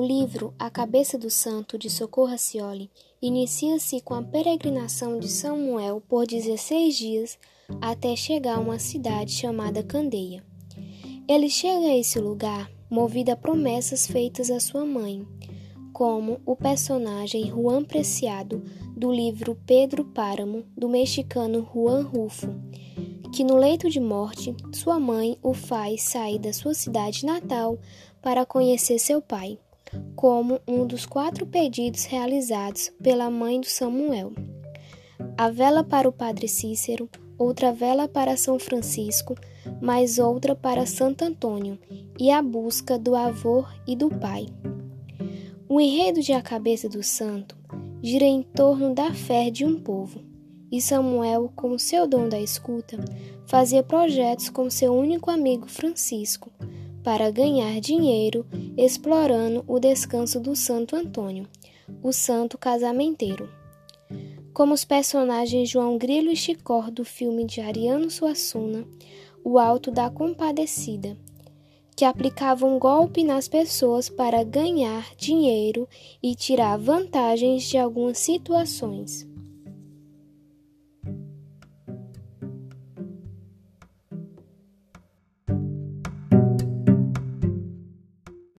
livro A Cabeça do Santo, de Socorro Racioli, inicia-se com a peregrinação de Samuel por 16 dias até chegar a uma cidade chamada Candeia. Ele chega a esse lugar movido a promessas feitas à sua mãe, como o personagem Juan Preciado do livro Pedro Páramo, do mexicano Juan Rufo, que no leito de morte, sua mãe o faz sair da sua cidade natal para conhecer seu pai, como um dos quatro pedidos realizados pela mãe do Samuel. A vela para o padre Cícero, outra vela para São Francisco, mais outra para Santo Antônio, e a busca do avô e do pai. O enredo de A Cabeça do Santo gira em torno da fé de um povo, e Samuel, com seu dom da escuta, fazia projetos com seu único amigo Francisco para ganhar dinheiro explorando o descanso do Santo Antônio, o santo casamenteiro. Como os personagens João Grilo e Chicó do filme de Ariano Suassuna, O Alto da Compadecida, que aplicavam golpe nas pessoas para ganhar dinheiro e tirar vantagens de algumas situações.